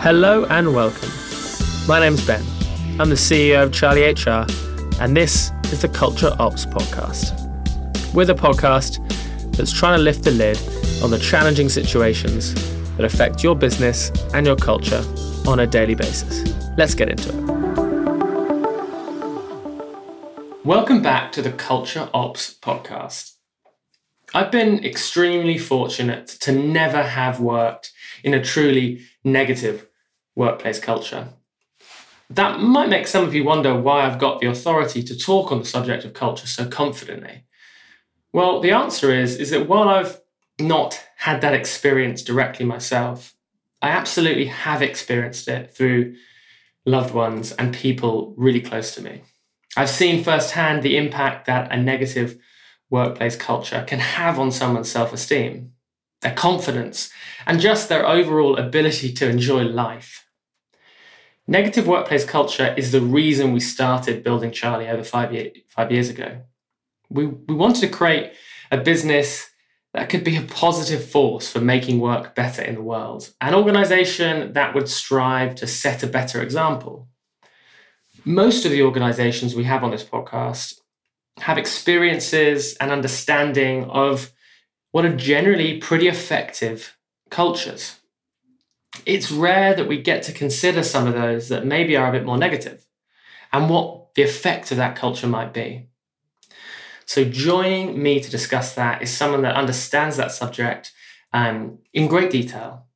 Hello and welcome. My name's Ben. I'm the CEO of Charlie HR, and this is the Culture Ops Podcast. We're the podcast that's trying to lift the lid on the challenging situations that affect your business and your culture on a daily basis. Let's get into it. Welcome back to the Culture Ops Podcast. I've been extremely fortunate to never have worked in a truly negative workplace culture. That might make some of you wonder why I've got the authority to talk on the subject of culture so confidently. Well, the answer is, is that while I've not had that experience directly myself, I absolutely have experienced it through loved ones and people really close to me. I've seen firsthand the impact that a negative workplace culture can have on someone's self esteem, their confidence, and just their overall ability to enjoy life. Negative workplace culture is the reason we started building Charlie over five, year, five years ago. We, we wanted to create a business that could be a positive force for making work better in the world, an organization that would strive to set a better example. Most of the organizations we have on this podcast have experiences and understanding of what are generally pretty effective cultures. It's rare that we get to consider some of those that maybe are a bit more negative and what the effect of that culture might be. So, joining me to discuss that is someone that understands that subject um, in great detail.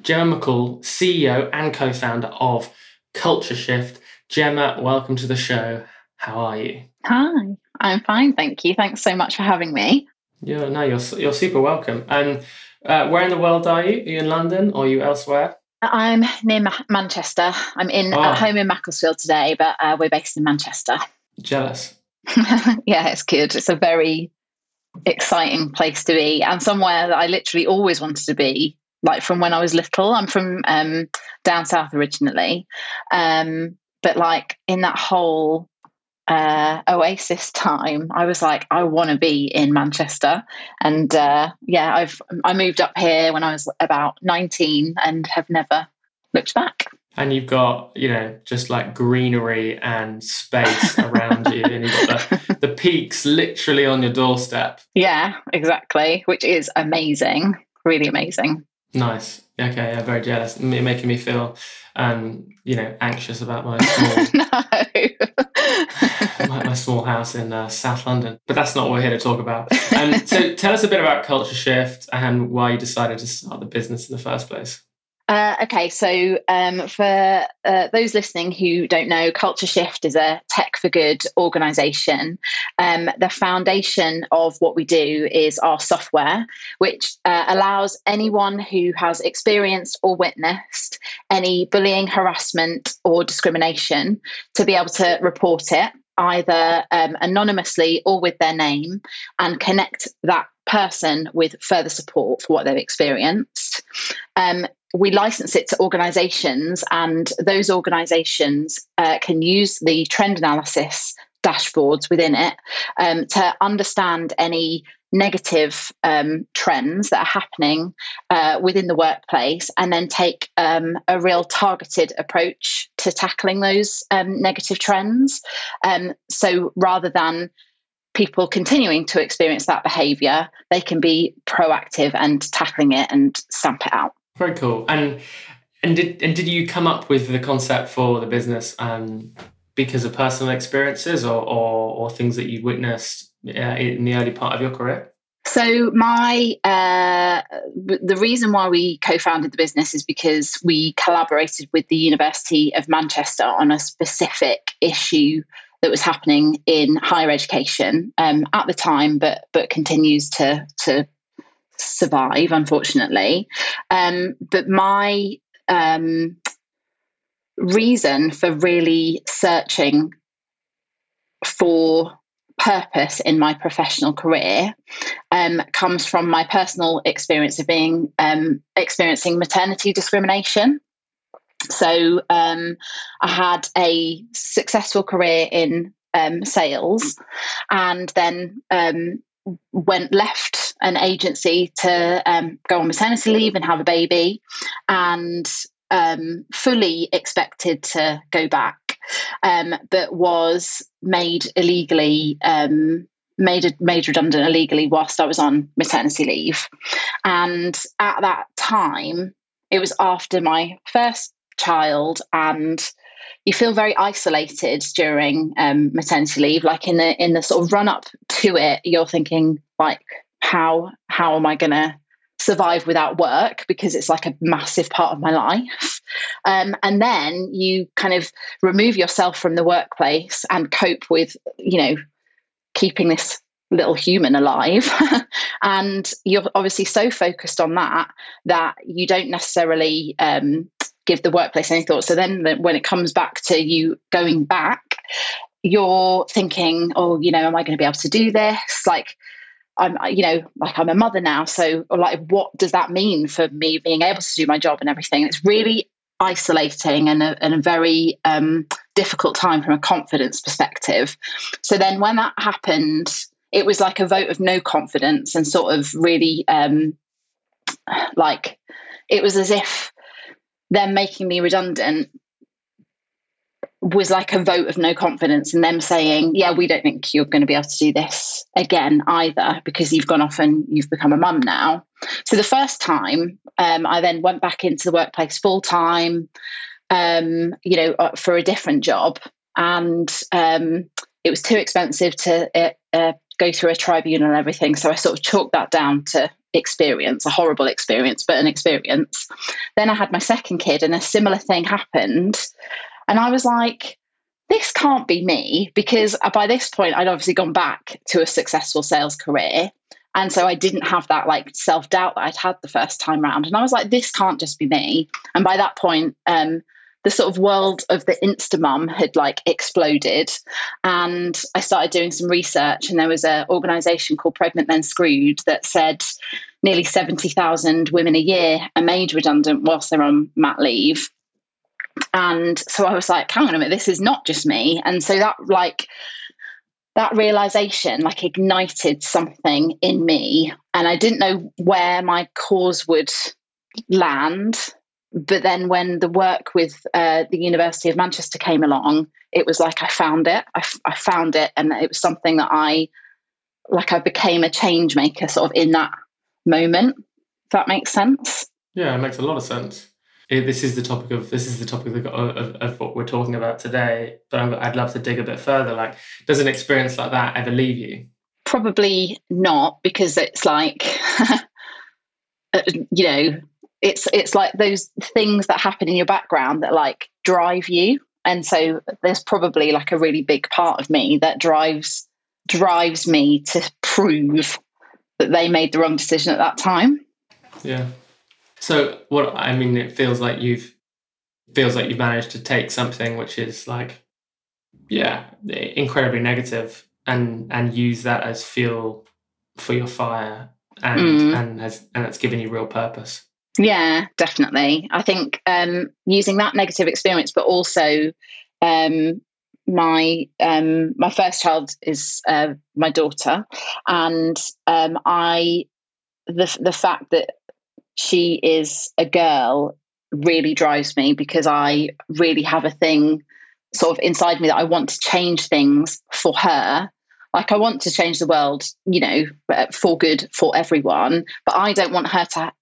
Gemma McCall, CEO and co founder of Culture Shift. Gemma, welcome to the show. How are you? Hi, I'm fine, thank you. Thanks so much for having me. Yeah, no, you're you're super welcome. And uh, where in the world are you? Are you in London or are you elsewhere? I'm near Ma- Manchester. I'm in oh. at home in Macclesfield today, but uh, we're based in Manchester. Jealous. yeah, it's good. It's a very exciting place to be, and somewhere that I literally always wanted to be. Like from when I was little, I'm from um, down south originally, um, but like in that whole uh, Oasis time, I was like, I want to be in Manchester, and uh, yeah, I've I moved up here when I was about nineteen and have never looked back. And you've got you know just like greenery and space around you, and you've got the, the peaks literally on your doorstep. Yeah, exactly, which is amazing, really amazing. Nice. Okay, yeah, very jealous. making me feel, um, you know, anxious about my small, my, my, small house in uh, South London. But that's not what we're here to talk about. Um, so, tell us a bit about Culture Shift and why you decided to start the business in the first place. Uh, okay, so um, for uh, those listening who don't know, Culture Shift is a tech for good organization. Um, the foundation of what we do is our software, which uh, allows anyone who has experienced or witnessed any bullying, harassment, or discrimination to be able to report it either um, anonymously or with their name and connect that person with further support for what they've experienced. Um, we license it to organizations, and those organizations uh, can use the trend analysis dashboards within it um, to understand any negative um, trends that are happening uh, within the workplace and then take um, a real targeted approach to tackling those um, negative trends. Um, so rather than people continuing to experience that behavior, they can be proactive and tackling it and stamp it out. Very cool. And and did and did you come up with the concept for the business um, because of personal experiences or, or, or things that you witnessed in the early part of your career? So my uh, the reason why we co-founded the business is because we collaborated with the University of Manchester on a specific issue that was happening in higher education um, at the time, but but continues to to survive, unfortunately. Um, but my um, reason for really searching for purpose in my professional career um, comes from my personal experience of being um, experiencing maternity discrimination. So um, I had a successful career in um, sales, and then um, went left an agency to um, go on maternity leave and have a baby, and fully expected to go back, um, but was made illegally. Um, made made redundant illegally whilst I was on maternity leave, and at that time, it was after my first child, and you feel very isolated during um, maternity leave. Like in the in the sort of run up to it, you're thinking like, how how am I going to survive without work because it's like a massive part of my life. Um, and then you kind of remove yourself from the workplace and cope with, you know, keeping this little human alive. and you're obviously so focused on that that you don't necessarily um, give the workplace any thought. So then when it comes back to you going back, you're thinking, oh, you know, am I going to be able to do this? Like, I'm, you know, like I'm a mother now. So, like, what does that mean for me being able to do my job and everything? It's really isolating and a, and a very um, difficult time from a confidence perspective. So, then when that happened, it was like a vote of no confidence and sort of really um, like it was as if them making me redundant was like a vote of no confidence and them saying, Yeah, we don't think you're going to be able to do this again either because you've gone off and you've become a mum now. So the first time, um, I then went back into the workplace full time, um, you know, uh, for a different job. And um, it was too expensive to uh, uh, go through a tribunal and everything. So I sort of chalked that down to experience, a horrible experience, but an experience. Then I had my second kid, and a similar thing happened. And I was like, this can't be me because by this point I'd obviously gone back to a successful sales career. And so I didn't have that like self doubt that I'd had the first time round. And I was like, this can't just be me. And by that point, um, the sort of world of the Insta Instamum had like exploded. And I started doing some research, and there was an organization called Pregnant Then Screwed that said nearly 70,000 women a year are made redundant whilst they're on mat leave. And so I was like, hang on a minute, this is not just me. And so that, like, that realization like ignited something in me. And i didn't know where my cause would land. But then when the work with uh, the university of manchester came along it was like i found it. I, f- I found it. And it was something that i like i became a change maker sort of in that moment. If that makes sense? Yeah it makes a lot of sense it, this is the topic of this is the topic of, of, of, what we're talking about today. But i would love to dig a bit further. Like, does an experience like that ever leave you? Probably not, because it's like, uh, you know, it's it's like those things that happen in your background that like drive you, and so there's probably like a really big part of me that drives drives me to prove that they made the wrong decision at that time. Yeah, so what I mean, it feels like you've feels like you've managed to take something which is like, yeah, incredibly negative, and and use that as fuel for your fire, and mm. and has and it's given you real purpose. Yeah, definitely. I think um, using that negative experience, but also um, my um, my first child is uh, my daughter, and um, I the the fact that she is a girl really drives me because I really have a thing sort of inside me that I want to change things for her. Like I want to change the world, you know, uh, for good for everyone, but I don't want her to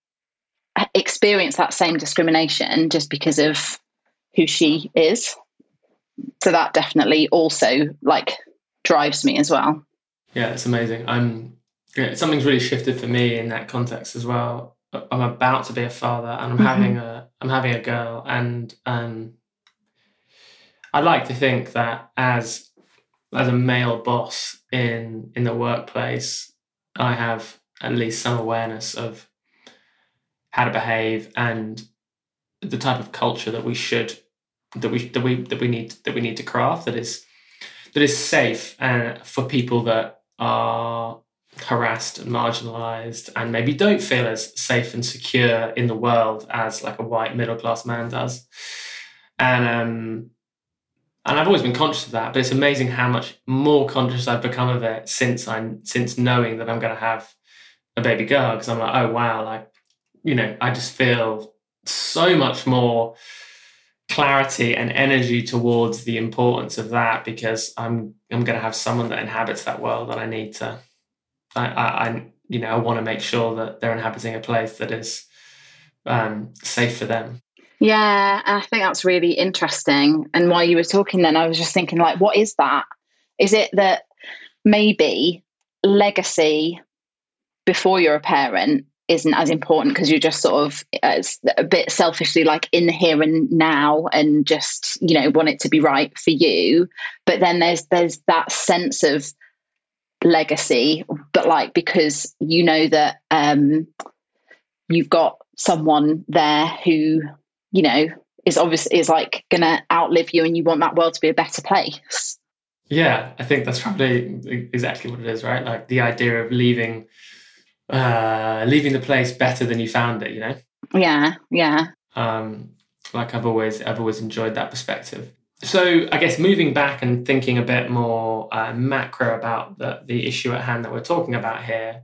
experience that same discrimination just because of who she is. So that definitely also like drives me as well. Yeah, it's amazing. I'm yeah, something's really shifted for me in that context as well. I'm about to be a father and I'm mm-hmm. having a I'm having a girl and um I like to think that as as a male boss in in the workplace I have at least some awareness of how to behave and the type of culture that we should that we that we that we need that we need to craft that is that is safe and uh, for people that are harassed and marginalized and maybe don't feel as safe and secure in the world as like a white middle class man does and um and I've always been conscious of that, but it's amazing how much more conscious I've become of it since I'm since knowing that I'm going to have a baby girl. Because I'm like, oh wow, like you know, I just feel so much more clarity and energy towards the importance of that because I'm I'm going to have someone that inhabits that world, and I need to, I, I, I you know, I want to make sure that they're inhabiting a place that is um, safe for them. Yeah, I think that's really interesting. And while you were talking, then I was just thinking, like, what is that? Is it that maybe legacy before you're a parent isn't as important because you're just sort of a bit selfishly like in the here and now and just you know want it to be right for you but then there's there's that sense of legacy but like because you know that um you've got someone there who you know is obviously is like gonna outlive you and you want that world to be a better place yeah i think that's probably exactly what it is right like the idea of leaving uh, leaving the place better than you found it. You know. Yeah. Yeah. Um, like I've always, I've always enjoyed that perspective. So I guess moving back and thinking a bit more uh, macro about the the issue at hand that we're talking about here.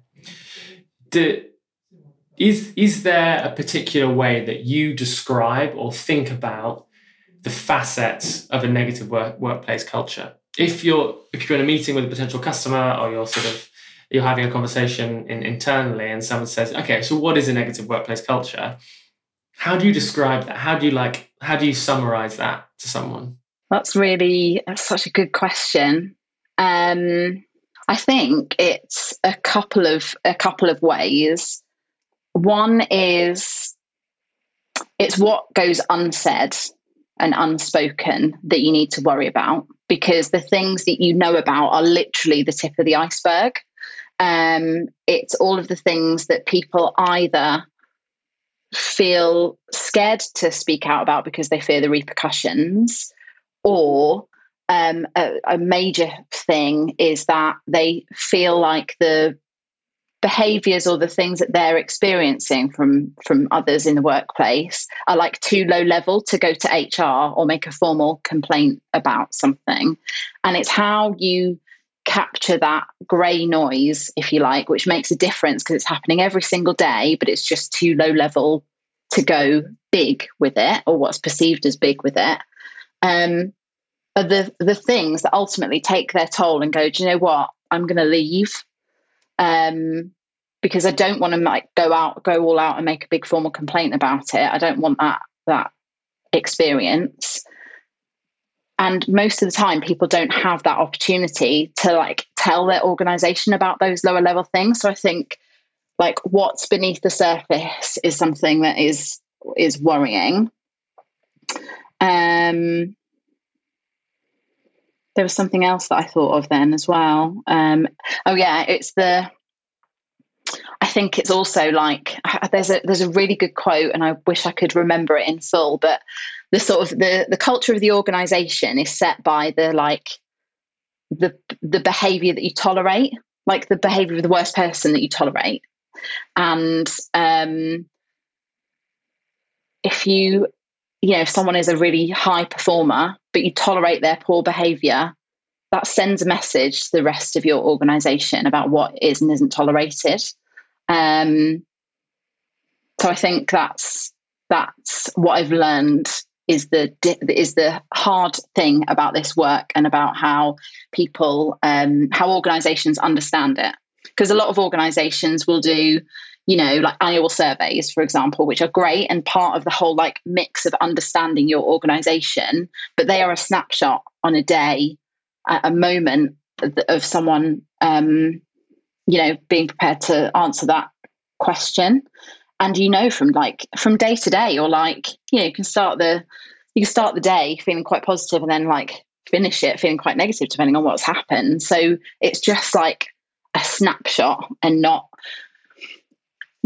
Do, is is there a particular way that you describe or think about the facets of a negative work, workplace culture? If you're if you're in a meeting with a potential customer or you're sort of you're having a conversation in, internally and someone says, okay, so what is a negative workplace culture? How do you describe that? How do you like, how do you summarize that to someone? That's really that's such a good question. Um, I think it's a couple of a couple of ways. One is it's what goes unsaid and unspoken that you need to worry about because the things that you know about are literally the tip of the iceberg. Um, it's all of the things that people either feel scared to speak out about because they fear the repercussions, or um, a, a major thing is that they feel like the behaviors or the things that they're experiencing from from others in the workplace are like too low level to go to HR or make a formal complaint about something and it's how you capture that grey noise, if you like, which makes a difference because it's happening every single day, but it's just too low level to go big with it or what's perceived as big with it. Um, are the the things that ultimately take their toll and go, do you know what? I'm going to leave um, because I don't want to like go out, go all out and make a big formal complaint about it. I don't want that that experience and most of the time people don't have that opportunity to like tell their organization about those lower level things so i think like what's beneath the surface is something that is is worrying um there was something else that i thought of then as well um oh yeah it's the I think it's also like there's a there's a really good quote, and I wish I could remember it in full. But the sort of the the culture of the organization is set by the like the the behavior that you tolerate like the behavior of the worst person that you tolerate and um if you you know if someone is a really high performer but you tolerate their poor behavior that sends a message to the rest of your organization about what is and isn't tolerated. Um so i think that's that's what i've learned is the is the hard thing about this work and about how people um, how organizations understand it. Because a lot of organizations will do you know like annual surveys for example which are great and part of the whole like mix of understanding your organization but they are a snapshot on a day a moment of someone um, you know being prepared to answer that question. And you know from like from day to day or like you know you can start the you can start the day feeling quite positive and then like finish it feeling quite negative depending on what's happened. So it's just like a snapshot and not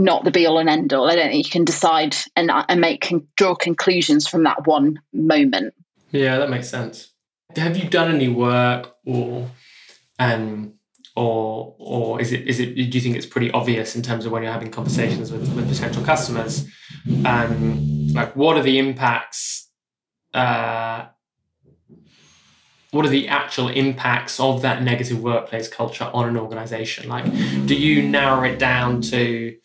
not the be all and end all. I don't think you can decide and, and make draw conclusions from that one moment. Yeah that makes sense. Have you done any work or um or or is it is it do you think it's pretty obvious in terms of when you're having conversations with, with potential customers? Um like what are the impacts uh what are the actual impacts of that negative workplace culture on an organization? Like, do you narrow it down to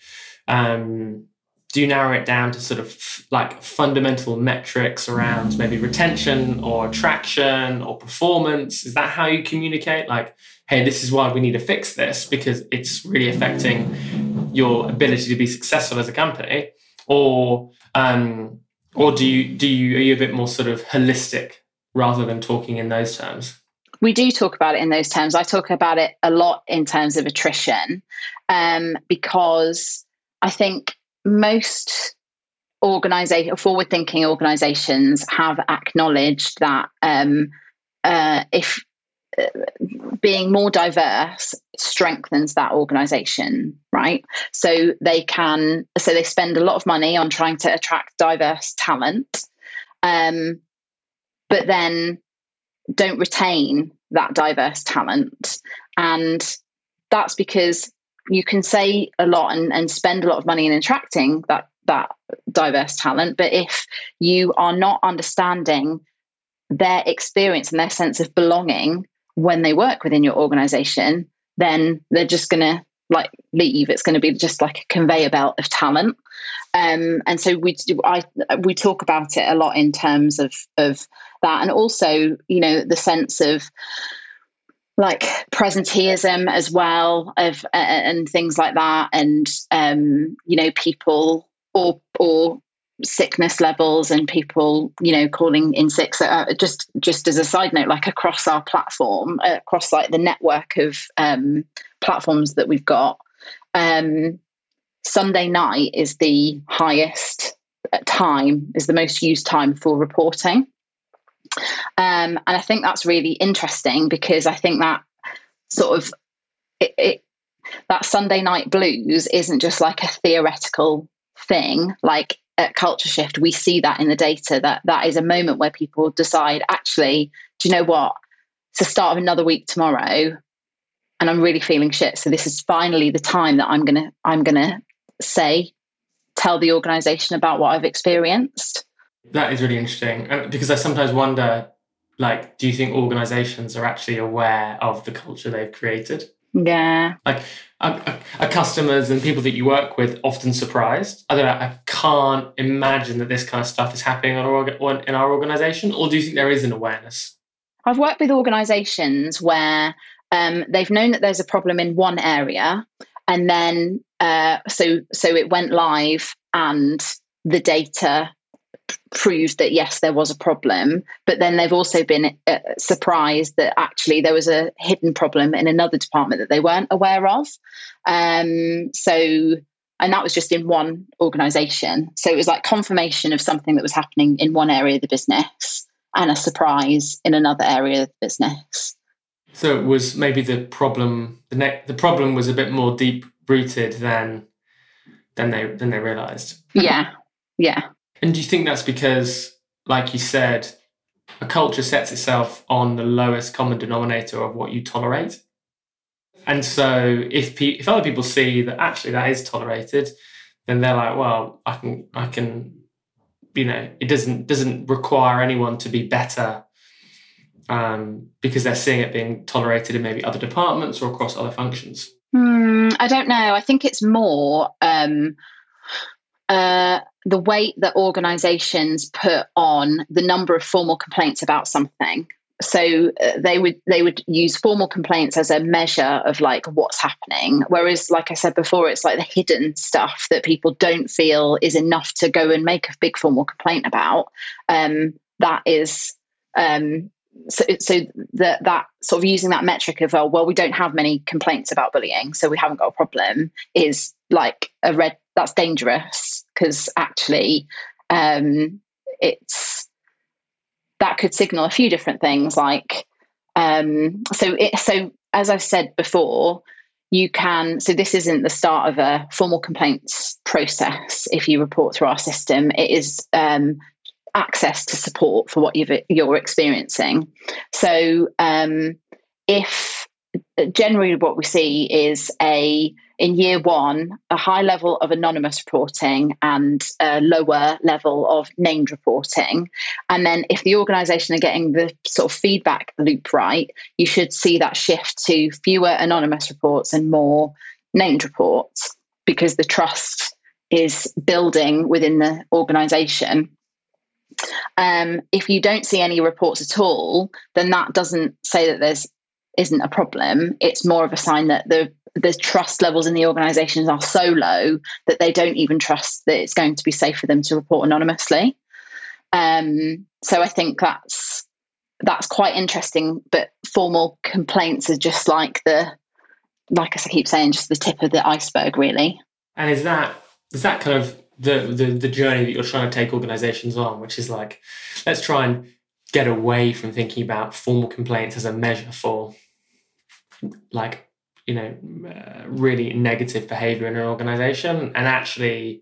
um, do you narrow it down to sort of like fundamental metrics around maybe retention or attraction or performance? Is that how you communicate? Like, hey, this is why we need to fix this because it's really affecting your ability to be successful as a company, or um, or do you do you are you a bit more sort of holistic rather than talking in those terms? We do talk about it in those terms. I talk about it a lot in terms of attrition um, because I think most organization forward thinking organizations have acknowledged that um, uh, if uh, being more diverse strengthens that organization right? So they can so they spend a lot of money on trying to attract diverse talent um, but then don't retain that diverse talent. And that's because you can say a lot and, and spend a lot of money in attracting that that diverse talent but if you are not understanding their experience and their sense of belonging when they work within your organization then they're just going to like leave. It's going to be just like a conveyor belt of talent. Um, and so we I we talk about it a lot in terms of of that and also you know the sense of like presenteeism as well of uh, and things like that. And um you know people or or sickness levels and people you know calling in sick so uh, just just as a side note like across our platform uh, across like the network of um platforms that we've got um sunday night is the highest uh, time is the most used time for reporting um, and I think that's really interesting because I think that sort of it, it, that Sunday night blues isn't just like a theoretical thing. Like at Culture Shift, we see that in the data that that is a moment where people decide, actually, do you know what? It's the start of another week tomorrow, and I'm really feeling shit. So this is finally the time that I'm gonna I'm gonna say, tell the organisation about what I've experienced. That is really interesting because I sometimes wonder, like, do you think organizations are actually aware of the culture they've created? Yeah. Like, are, are, customers and people that you work with often surprised? I don't know. I can't imagine that this kind of stuff is happening our, in our organization. Or do you think there is an awareness? I've worked with organizations where um, they've known that there's a problem in one area, and then uh, so so it went live, and the data proved that yes, there was a problem. But then they've also been uh, surprised that actually there was a hidden problem in another department that they weren't aware of. Um, so, and that was just in one organization. So it was like confirmation of something that was happening in one area of the business and a surprise in another area of the business. So it was maybe the problem. The ne- the problem was a bit more deep rooted than than they than they realized. Yeah, yeah. And do you think that's because, like you said, a culture sets itself on the lowest common denominator of what you tolerate? And so if pe- if other people see that actually that is tolerated, then they're like, well, I can I can, you know, it doesn't doesn't require anyone to be better um, because they're seeing it being tolerated in maybe other departments or across other functions. Hmm, I don't know. I think it's more um, the weight that organizations put on the number of formal complaints about something. So uh, they would they would use formal complaints as a measure of like what's happening. Whereas like i said before it's like the hidden stuff that people don't feel is enough to go and make a big formal complaint about. Um, that is um, so, so that that sort of using that metric of oh well we don't have many complaints about bullying so we haven't got a problem is like a red that's dangerous because actually um, it's that could signal a few different things like um, so it, so as i said before you can so this isn't the start of a formal complaints process if you report through our system. It is um, access to support for what you are experiencing. So um, if generally what we see is a in year one a high level of anonymous reporting and a lower level of named reporting. And then if the organization are getting the sort of feedback loop right you should see that shift to fewer anonymous reports and more named reports because the trust is building within the organization. Um, if you don't see any reports at all, then that doesn't say that there's isn't a problem. It's more of a sign that the the trust levels in the organisations are so low that they don't even trust that it's going to be safe for them to report anonymously. Um, so I think that's that's quite interesting. But formal complaints are just like the like I keep saying, just the tip of the iceberg, really. And is that is that kind of the the, the journey that you're trying to take organisations on, which is like let's try and get away from thinking about formal complaints as a measure for like you know uh, really negative behavior in an organization and actually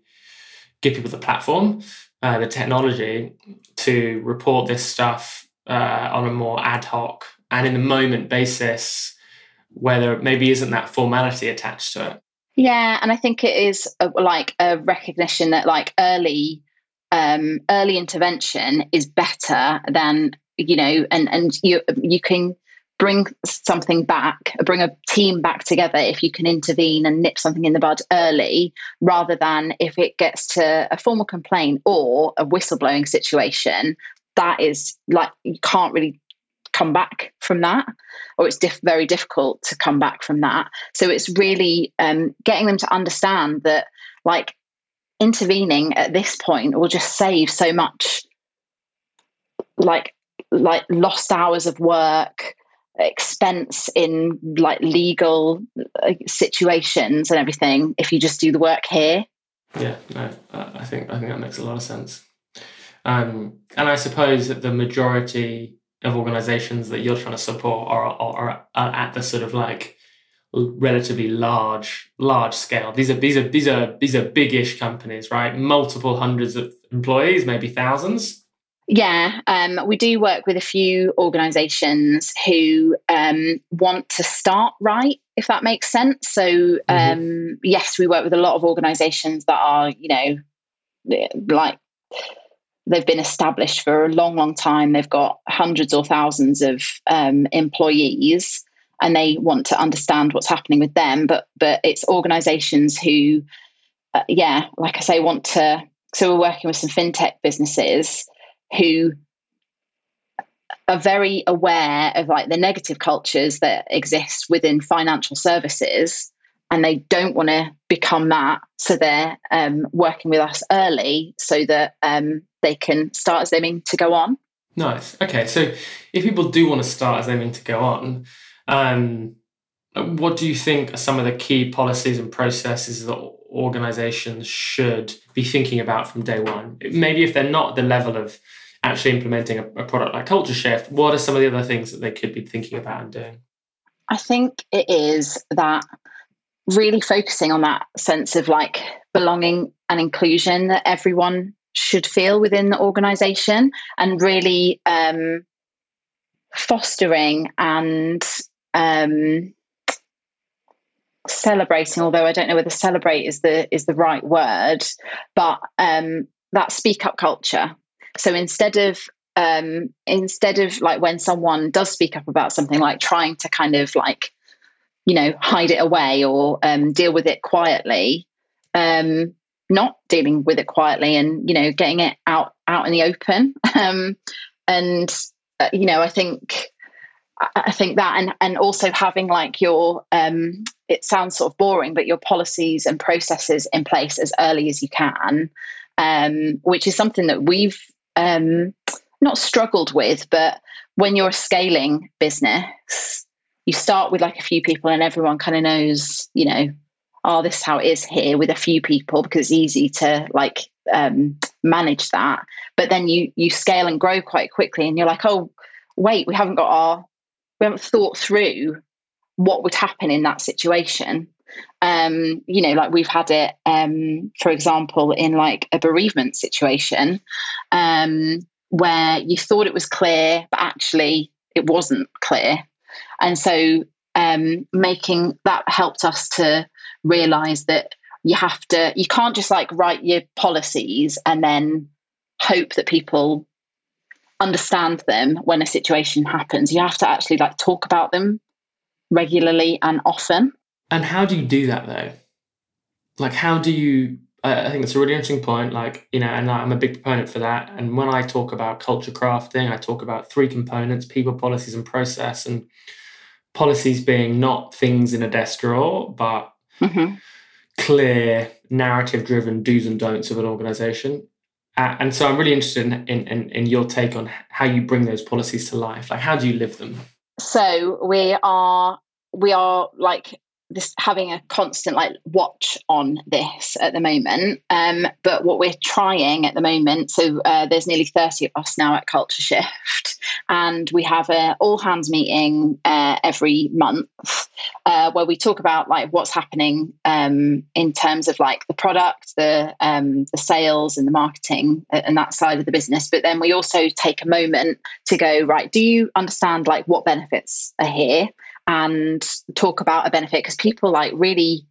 give people the platform uh, the technology to report this stuff uh, on a more ad hoc and in the moment basis where there maybe isn't that formality attached to it. Yeah and i think it is a, like a recognition that like early um, early intervention is better than you know and and you you can bring something back, bring a team back together if you can intervene and nip something in the bud early, rather than if it gets to a formal complaint or a whistleblowing situation, that is like you can't really come back from that, or it's diff- very difficult to come back from that. So it's really um, getting them to understand that, like, intervening at this point will just save so much, like, like lost hours of work expense in like legal uh, situations and everything if you just do the work here. Yeah no i think i think that makes a lot of sense. Um, and i suppose that the majority of organizations that you're trying to support are, are, are at the sort of like relatively large large scale. These are these are these are these are big-ish companies right? Multiple hundreds of employees maybe thousands yeah, um, we do work with a few organisations who um, want to start right, if that makes sense. So, mm-hmm. um, mm-hmm. yes, we work with a lot of organisations that are, you know, like they've been established for a long, long time. They've got hundreds or thousands of um, employees, and they want to understand what's happening with them. But but it's organisations who, uh, yeah, like I say, want to. So we're working with some fintech businesses who are very aware of like the negative cultures that exist within financial services and they don't want to become that so they're um, working with us early so that um, they can start as they mean to go on. Nice. Okay so if people do want to start as they mean to go on um, what do you think are some of the key policies and processes that organizations should be thinking about from day one? Maybe if they're not the level of actually implementing a, a product like Culture Shift, what are some of the other things that they could be thinking about and doing? I think it is that really focusing on that sense of like belonging and inclusion that everyone should feel within the organization and really um, fostering and um, celebrating although i don't know whether celebrate is the is the right word but um, that speak up culture so instead of um, instead of like when someone does speak up about something, like trying to kind of like you know hide it away or um, deal with it quietly, um, not dealing with it quietly and you know getting it out out in the open. Um, and uh, you know, I think I think that and and also having like your um it sounds sort of boring, but your policies and processes in place as early as you can, um, which is something that we've um, not struggled with, but when you're a scaling business, you start with like a few people and everyone kind of knows, you know, oh, this is how it is here with a few people because it's easy to like um, manage that. But then you you scale and grow quite quickly, and you're like, oh, wait, we haven't got our we haven't thought through what would happen in that situation. Um, you know, like we've had it, um, for example, in like a bereavement situation um, where you thought it was clear, but actually it wasn't clear. And so, um, making that helped us to realize that you have to you can't just like write your policies and then hope that people understand them when a situation happens you have to actually like talk about them regularly and often and how do you do that though like how do you I think it's a really interesting point. Like, you know, and I'm a big proponent for that. And when I talk about culture crafting, I talk about three components people, policies, and process. And policies being not things in a desk drawer, but mm-hmm. clear, narrative driven do's and don'ts of an organization. Uh, and so I'm really interested in, in, in, in your take on how you bring those policies to life. Like, how do you live them? So we are we are like this having a constant like watch on this at the moment. Um, but what we're trying at the moment so uh, there's nearly 30 of us now at culture shift and we have a all hands meeting uh, every month uh, where we talk about like what's happening um, in terms of like the product the um, the sales and the marketing uh, and that side of the business. But then we also take a moment to go right do you understand like what benefits are here and talk about a benefit because people like really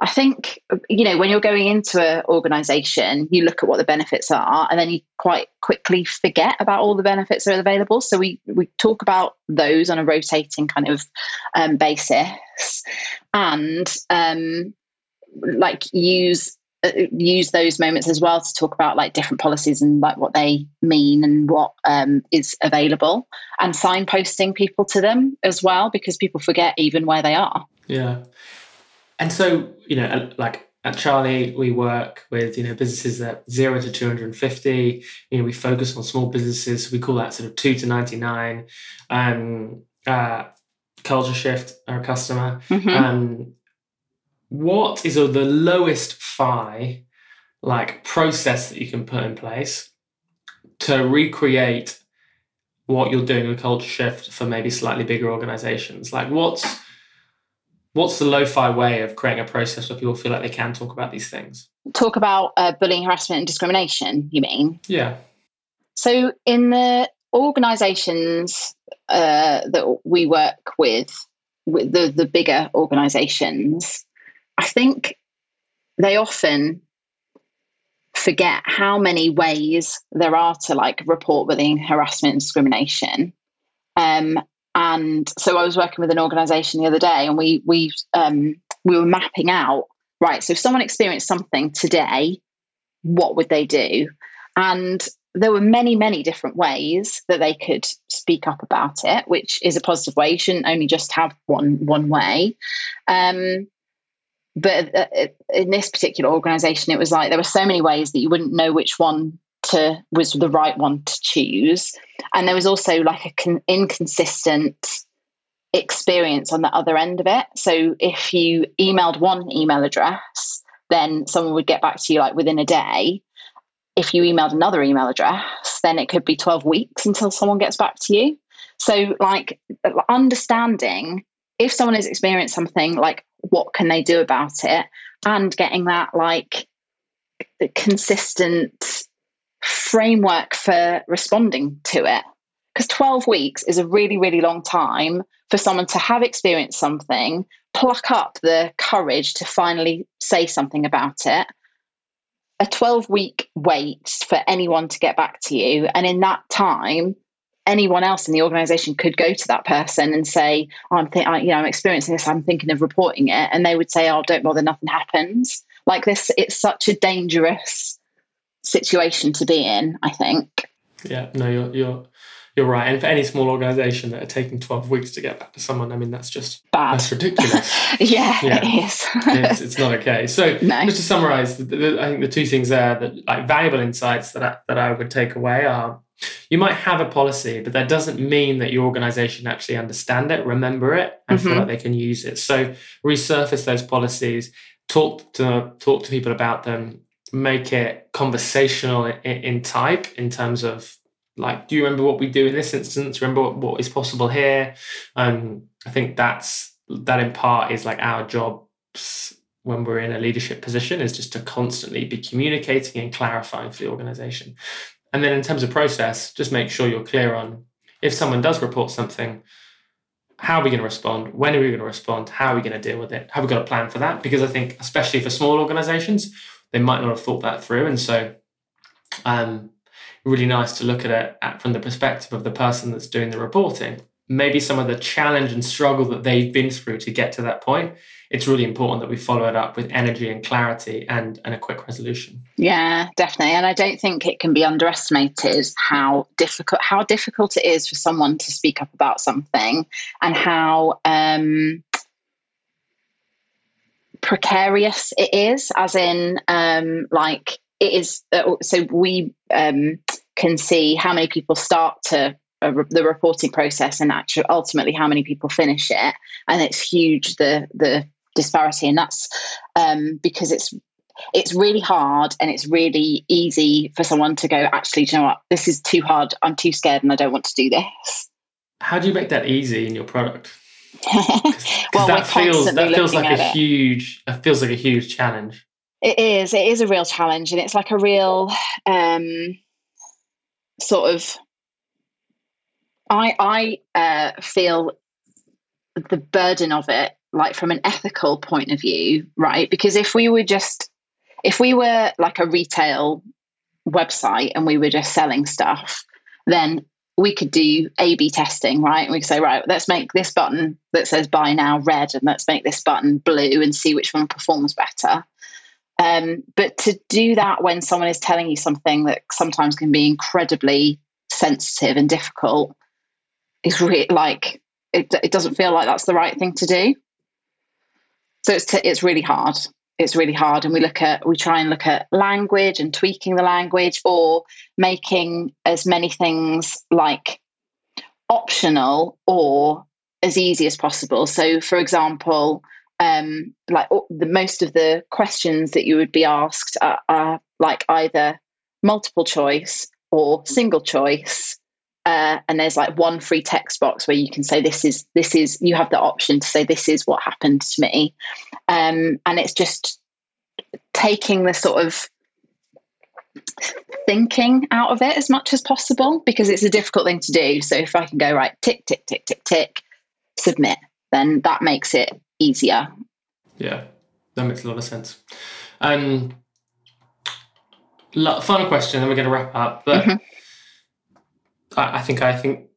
I think you know when you're going into an organization, you look at what the benefits are, and then you quite quickly forget about all the benefits that are available. So we we talk about those on a rotating kind of um, basis, and um, like use use those moments as well to talk about like different policies and like what they mean and what um, is available and signposting people to them as well because people forget even where they are. Yeah. And so you know like at charlie we work with you know businesses that 0 to 250 you know we focus on small businesses. We call that sort of 2 to 99 um uh culture shift our customer. Mm-hmm. um what is the lowest fi like process that you can put in place to recreate what you're doing with culture shift for maybe slightly bigger organizations? Like what's what's the lo-fi way of creating a process where people feel like they can talk about these things? Talk about uh, bullying harassment and discrimination you mean? Yeah. So in the organizations uh, that we work with, with the, the bigger organizations I think they often forget how many ways there are to like report within harassment, and discrimination. Um, and so I was working with an organisation the other day, and we we um, we were mapping out right. So if someone experienced something today, what would they do? And there were many, many different ways that they could speak up about it, which is a positive way. You shouldn't only just have one one way. Um, but uh, in this particular organization it was like there were so many ways that you wouldn't know which one to was the right one to choose. And there was also like a con- inconsistent experience on the other end of it. So if you emailed one email address then someone would get back to you like within a day. If you emailed another email address then it could be 12 weeks until someone gets back to you. So like understanding if someone has experienced something like what can they do about it and getting that like consistent framework for responding to it. Because 12 weeks is a really really long time for someone to have experienced something pluck up the courage to finally say something about it. A 12 week wait for anyone to get back to you and in that time anyone else in the organization could go to that person and say, oh, I'm I, you know, I'm experiencing this. I'm thinking of reporting it. And they would say, oh, don't bother. Nothing happens like this. It's such a dangerous situation to be in, I think. Yeah, no, you're, you're, you're right. And for any small organization that are taking 12 weeks to get back to someone, I mean, that's just bad. That's ridiculous. yeah, yeah, it is. it's, it's, not okay. So no. just to summarize, the, the, I think the two things there that like valuable insights that I, that I would take away are you might have a policy, but that doesn't mean that your organization actually understand it, remember it, and mm-hmm. feel like they can use it. So resurface those policies, talk to talk to people about them, make it conversational in, in type in terms of like, do you remember what we do in this instance? Remember what, what is possible here? Um, I think that's that in part is like our job when we're in a leadership position is just to constantly be communicating and clarifying for the organization. And then in terms of process, just make sure you're clear on if someone does report something, how are we going to respond? When are we going to respond? How are we going to deal with it? Have we got a plan for that? Because I think, especially for small organizations, they might not have thought that through. And so, um, really nice to look at it at, from the perspective of the person that's doing the reporting. Maybe some of the challenge and struggle that they've been through to get to that point. It's really important that we follow it up with energy and clarity and, and a quick resolution. Yeah, definitely. And I don't think it can be underestimated how difficult how difficult it is for someone to speak up about something and how um, precarious it is, as in um, like it is. Uh, so we um, can see how many people start to uh, the reporting process and actually ultimately how many people finish it, and it's huge the the disparity, and that's um, because it's it's really hard and it's really easy for someone to go actually do you know what this is too hard i'm too scared and i don't want to do this how do you make that easy in your product Cause, well, that feels that feels like a it. huge it feels like a huge challenge. It is. It is a real challenge, and it's like a real um, sort of. I I uh, feel the burden of it, like from an ethical point of view, right? Because if we were just, if we were like a retail website and we were just selling stuff, then we could do A B testing, right? We could say, right, let's make this button that says buy now red and let's make this button blue and see which one performs better. Um, but to do that when someone is telling you something that sometimes can be incredibly sensitive and difficult is really like it, it doesn't feel like that's the right thing to do. So it's t- it's really hard. It's really hard. And we look at we try and look at language and tweaking the language or making as many things like optional or as easy as possible. So for example um, like the most of the questions that you would be asked are, are like either multiple choice or single choice uh, and there's like one free text box where you can say this is this is you have the option to say this is what happened to me. Um, and it's just taking the sort of thinking out of it as much as possible because it's a difficult thing to do. So if i can go right tick tick tick tick tick submit then that makes it easier. Yeah that makes a lot of sense. Um final question then we're going to wrap up but mm-hmm. I, think I think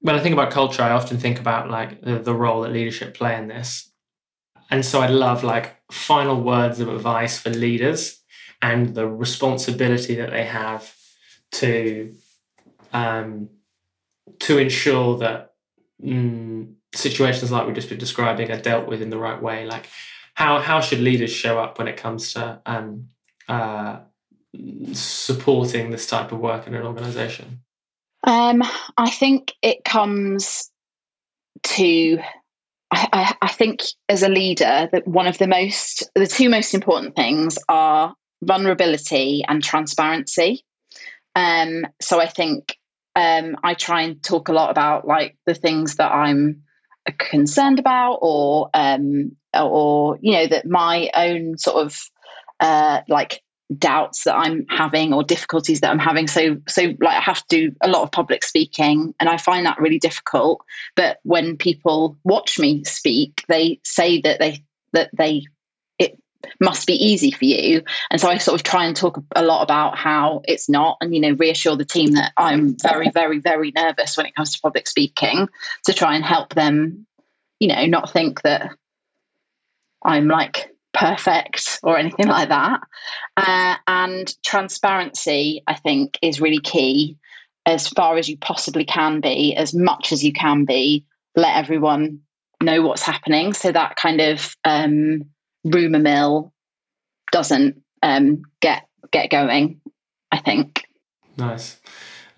when I think about culture, I often think about like the, the role that leadership play in this. And so I love like final words of advice for leaders and the responsibility that they have to um, to ensure that mm, situations like we've just been describing are dealt with in the right way. Like how how should leaders show up when it comes to um, uh, supporting this type of work in an organization? Um, I think it comes to I, I, think as a leader that one of the most the two most important things are vulnerability and transparency. Um, so I think um, I try and talk a lot about like the things that I'm concerned about, or um, or you know that my own sort of uh, like doubts that I'm having or difficulties that I'm having. So so like I have to do a lot of public speaking and I find that really difficult. But when people watch me speak, they say that they that they it must be easy for you. And so I sort of try and talk a lot about how it's not and you know reassure the team that I'm very very very nervous when it comes to public speaking to try and help them you know not think that I'm like perfect or anything like that. Uh, and transparency, I think, is really key as far as you possibly can be, as much as you can be. Let everyone know what's happening so that kind of um, rumor mill doesn't um, get get going. I think. Nice.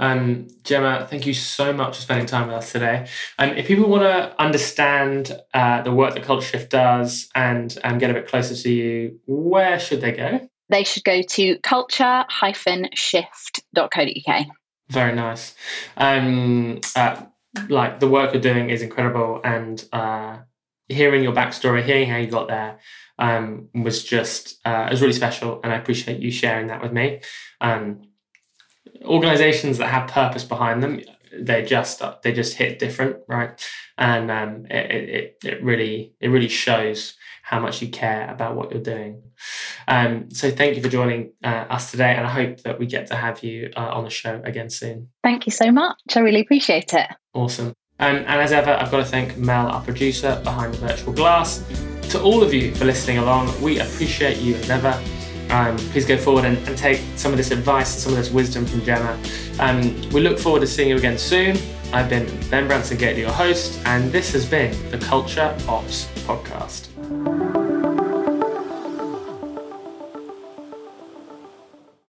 Um, Gemma, thank you so much for spending time with us today. Um, if people want to understand uh, the work that Culture Shift does and um, get a bit closer to you, where should they go? They should go to culture-shift.co.uk. Very nice. Um, uh, like the work you're doing is incredible, and uh, hearing your backstory, hearing how you got there, um, was just uh, was really special, and I appreciate you sharing that with me. Um, organizations that have purpose behind them they just they just hit different, right? And um, it, it it really it really shows how much you care about what you're doing. Um, so thank you for joining uh, us today, and I hope that we get to have you uh, on the show again soon. Thank you so much. I really appreciate it. Awesome. Um, and as ever, I've got to thank Mel, our producer behind the virtual glass. To all of you for listening along, we appreciate you as ever. Um, please go forward and, and, take some of this advice and some of this wisdom from Gemma. Um, we look forward to seeing you again soon. I've been Ben Branson Gately, your host, and this has been the Culture Ops Podcast.